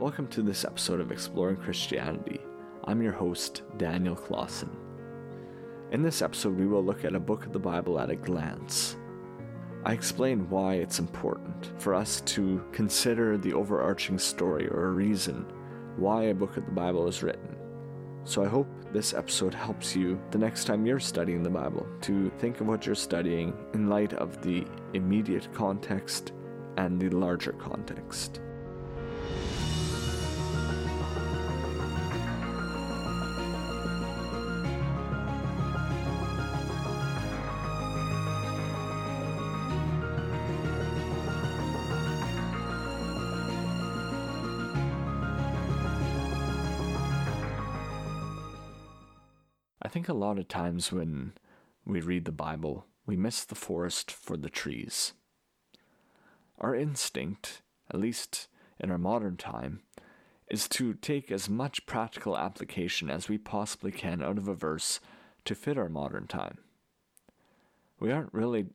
Welcome to this episode of Exploring Christianity. I'm your host, Daniel Clausen. In this episode, we will look at a book of the Bible at a glance. I explain why it's important for us to consider the overarching story or reason why a book of the Bible is written. So I hope this episode helps you the next time you're studying the Bible to think of what you're studying in light of the immediate context and the larger context. Think a lot of times when we read the Bible, we miss the forest for the trees. Our instinct, at least in our modern time, is to take as much practical application as we possibly can out of a verse to fit our modern time. We aren't really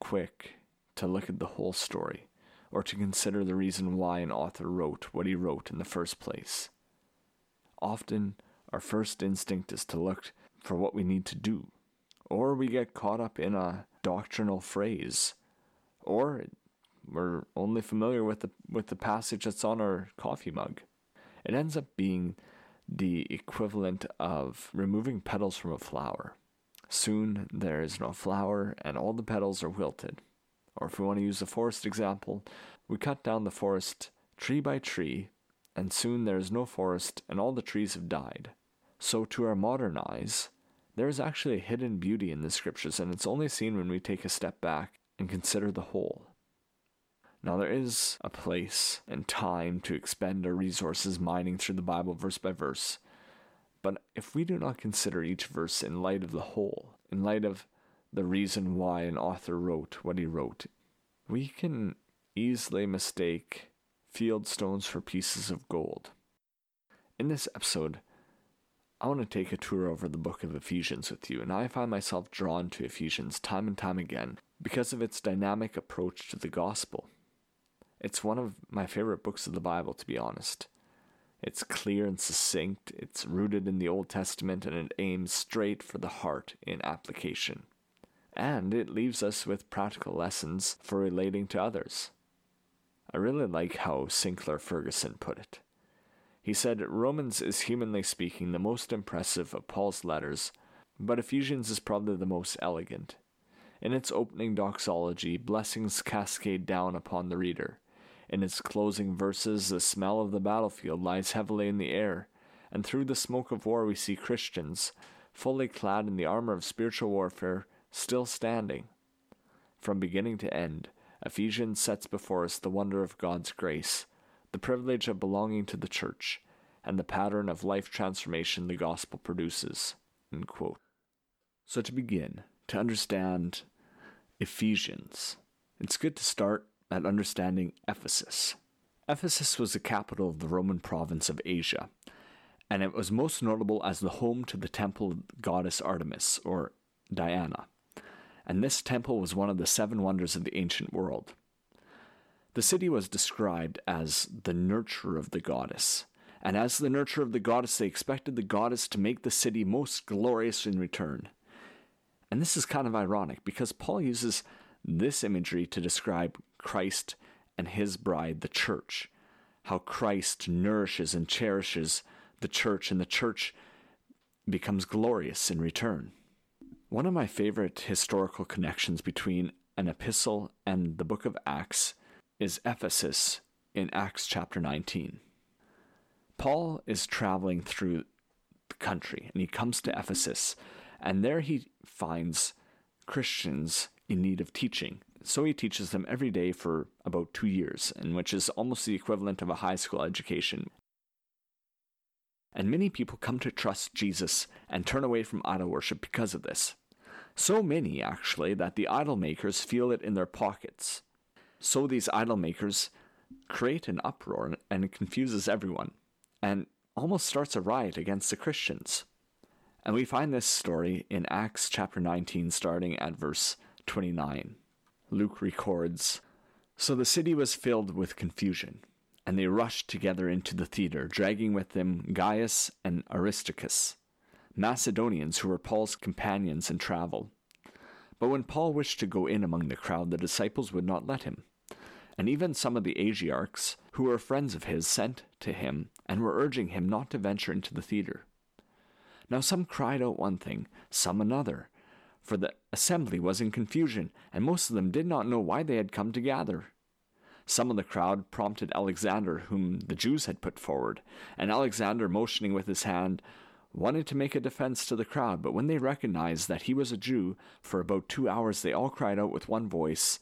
quick to look at the whole story or to consider the reason why an author wrote what he wrote in the first place. Often, our first instinct is to look for what we need to do, or we get caught up in a doctrinal phrase, or we're only familiar with the with the passage that's on our coffee mug. It ends up being the equivalent of removing petals from a flower. Soon there is no flower and all the petals are wilted. Or if we want to use the forest example, we cut down the forest tree by tree, and soon there is no forest and all the trees have died. So, to our modern eyes, there is actually a hidden beauty in the scriptures, and it's only seen when we take a step back and consider the whole. Now, there is a place and time to expend our resources mining through the Bible verse by verse. But if we do not consider each verse in light of the whole, in light of the reason why an author wrote what he wrote, we can easily mistake field stones for pieces of gold. In this episode, I want to take a tour over the book of Ephesians with you, and I find myself drawn to Ephesians time and time again because of its dynamic approach to the gospel. It's one of my favorite books of the Bible, to be honest. It's clear and succinct, it's rooted in the Old Testament, and it aims straight for the heart in application. And it leaves us with practical lessons for relating to others. I really like how Sinclair Ferguson put it. He said Romans is humanly speaking the most impressive of Paul's letters, but Ephesians is probably the most elegant. In its opening doxology, blessings cascade down upon the reader. In its closing verses, the smell of the battlefield lies heavily in the air, and through the smoke of war we see Christians, fully clad in the armor of spiritual warfare, still standing. From beginning to end, Ephesians sets before us the wonder of God's grace, the privilege of belonging to the church, and the pattern of life transformation the gospel produces. So, to begin, to understand Ephesians, it's good to start at understanding Ephesus. Ephesus was the capital of the Roman province of Asia, and it was most notable as the home to the temple of the goddess Artemis, or Diana. And this temple was one of the seven wonders of the ancient world. The city was described as the nurture of the goddess, and as the nurture of the goddess, they expected the goddess to make the city most glorious in return. And this is kind of ironic because Paul uses this imagery to describe Christ and his bride, the church. How Christ nourishes and cherishes the church, and the church becomes glorious in return. One of my favorite historical connections between an epistle and the book of Acts is Ephesus in Acts chapter 19. Paul is traveling through the country and he comes to Ephesus, and there he finds Christians in need of teaching. So he teaches them every day for about two years, and which is almost the equivalent of a high school education. And many people come to trust Jesus and turn away from idol worship because of this. So many, actually, that the idol makers feel it in their pockets. So these idol makers create an uproar and confuses everyone, and almost starts a riot against the Christians. And we find this story in Acts chapter 19, starting at verse 29. Luke records So the city was filled with confusion, and they rushed together into the theater, dragging with them Gaius and Aristarchus, Macedonians who were Paul's companions in travel. But when Paul wished to go in among the crowd, the disciples would not let him. And even some of the Asiarchs, who were friends of his, sent to him and were urging him not to venture into the theater. Now some cried out one thing, some another, for the assembly was in confusion, and most of them did not know why they had come to gather. Some of the crowd prompted Alexander, whom the Jews had put forward, and Alexander, motioning with his hand, wanted to make a defense to the crowd, but when they recognized that he was a Jew, for about two hours they all cried out with one voice,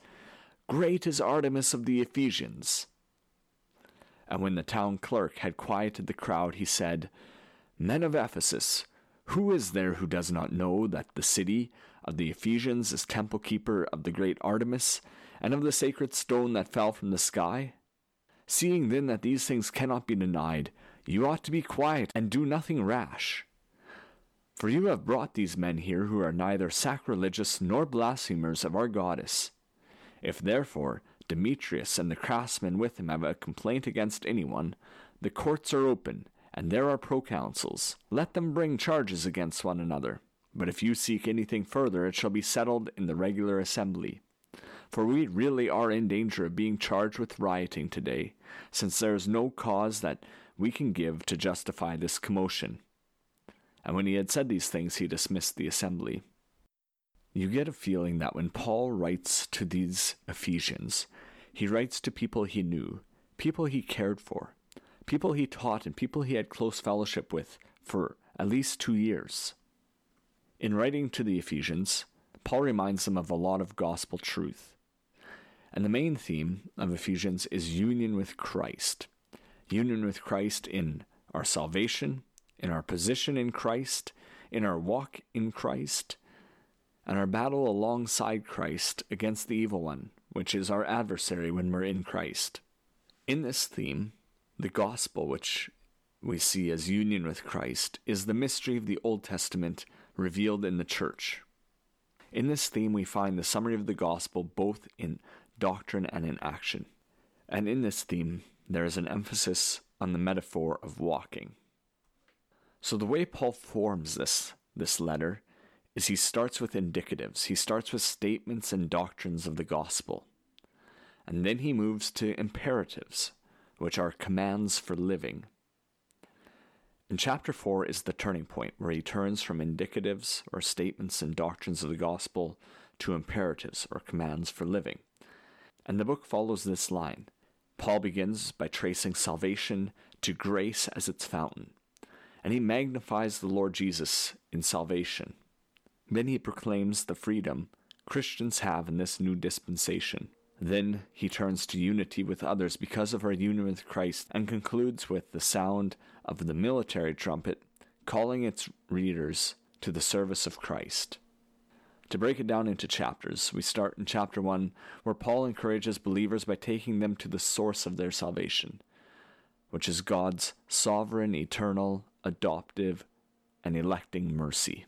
Great is Artemis of the Ephesians! And when the town clerk had quieted the crowd, he said, Men of Ephesus, who is there who does not know that the city of the Ephesians is temple keeper of the great Artemis, and of the sacred stone that fell from the sky? Seeing then that these things cannot be denied, you ought to be quiet and do nothing rash. For you have brought these men here who are neither sacrilegious nor blasphemers of our goddess. If therefore Demetrius and the craftsmen with him have a complaint against anyone, the courts are open, and there are proconsuls. Let them bring charges against one another. But if you seek anything further, it shall be settled in the regular assembly. For we really are in danger of being charged with rioting today, since there is no cause that we can give to justify this commotion. And when he had said these things, he dismissed the assembly. You get a feeling that when Paul writes to these Ephesians, he writes to people he knew, people he cared for, people he taught and people he had close fellowship with for at least two years. In writing to the Ephesians, Paul reminds them of a lot of gospel truth. And the main theme of Ephesians is union with Christ. Union with Christ in our salvation, in our position in Christ, in our walk in Christ, and our battle alongside Christ against the evil one, which is our adversary when we're in Christ. In this theme, the gospel, which we see as union with Christ, is the mystery of the Old Testament revealed in the church. In this theme, we find the summary of the gospel both in doctrine and in action. And in this theme, there is an emphasis on the metaphor of walking. So, the way Paul forms this, this letter is he starts with indicatives, he starts with statements and doctrines of the gospel. And then he moves to imperatives, which are commands for living. In chapter 4 is the turning point where he turns from indicatives or statements and doctrines of the gospel to imperatives or commands for living. And the book follows this line. Paul begins by tracing salvation to grace as its fountain, and he magnifies the Lord Jesus in salvation. Then he proclaims the freedom Christians have in this new dispensation. Then he turns to unity with others because of our union with Christ and concludes with the sound of the military trumpet calling its readers to the service of Christ. To break it down into chapters, we start in chapter 1, where Paul encourages believers by taking them to the source of their salvation, which is God's sovereign, eternal, adoptive, and electing mercy.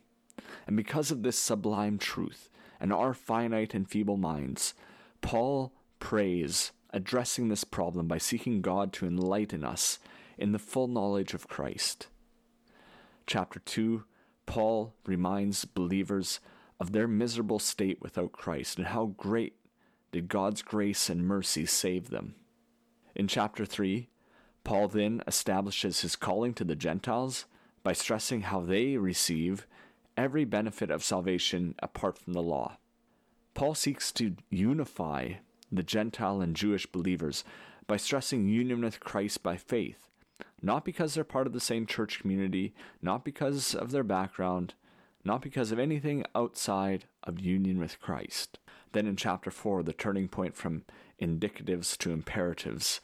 And because of this sublime truth and our finite and feeble minds, Paul prays, addressing this problem by seeking God to enlighten us in the full knowledge of Christ. Chapter 2, Paul reminds believers of their miserable state without Christ and how great did God's grace and mercy save them. In chapter 3, Paul then establishes his calling to the Gentiles by stressing how they receive every benefit of salvation apart from the law. Paul seeks to unify the Gentile and Jewish believers by stressing union with Christ by faith, not because they're part of the same church community, not because of their background, not because of anything outside of union with Christ. Then in chapter 4, the turning point from indicatives to imperatives,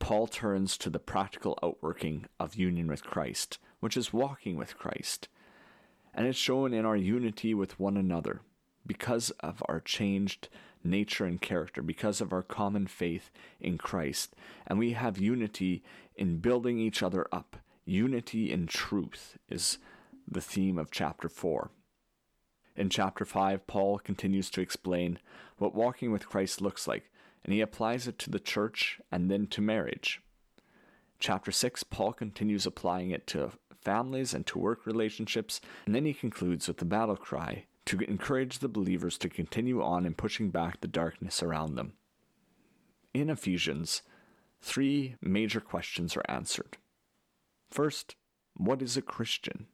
Paul turns to the practical outworking of union with Christ, which is walking with Christ. And it's shown in our unity with one another because of our changed nature and character, because of our common faith in Christ. And we have unity in building each other up. Unity in truth is the theme of chapter 4. In chapter 5, Paul continues to explain what walking with Christ looks like, and he applies it to the church and then to marriage. chapter 6, Paul continues applying it to families and to work relationships, and then he concludes with the battle cry to encourage the believers to continue on in pushing back the darkness around them. In Ephesians, three major questions are answered. First, what is a Christian?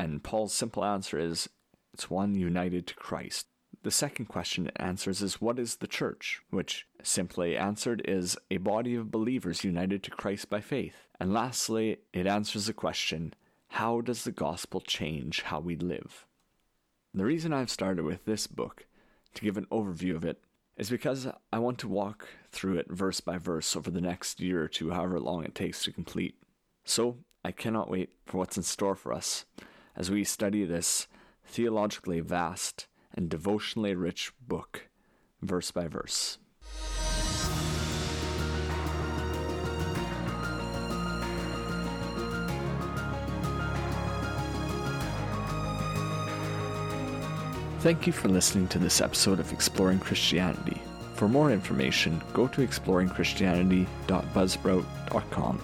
And Paul's simple answer is it's one united to Christ. The second question it answers is what is the church? Which, simply answered, is a body of believers united to Christ by faith. And lastly, it answers the question how does the gospel change how we live? The reason I've started with this book, to give an overview of it, is because I want to walk through it verse by verse over the next year or two, however long it takes to complete. So, I cannot wait for what's in store for us as we study this theologically vast and devotionally rich book, verse by verse. Thank you for listening to this episode of Exploring Christianity. For more information, go to exploringchristianity.buzzsprout.com.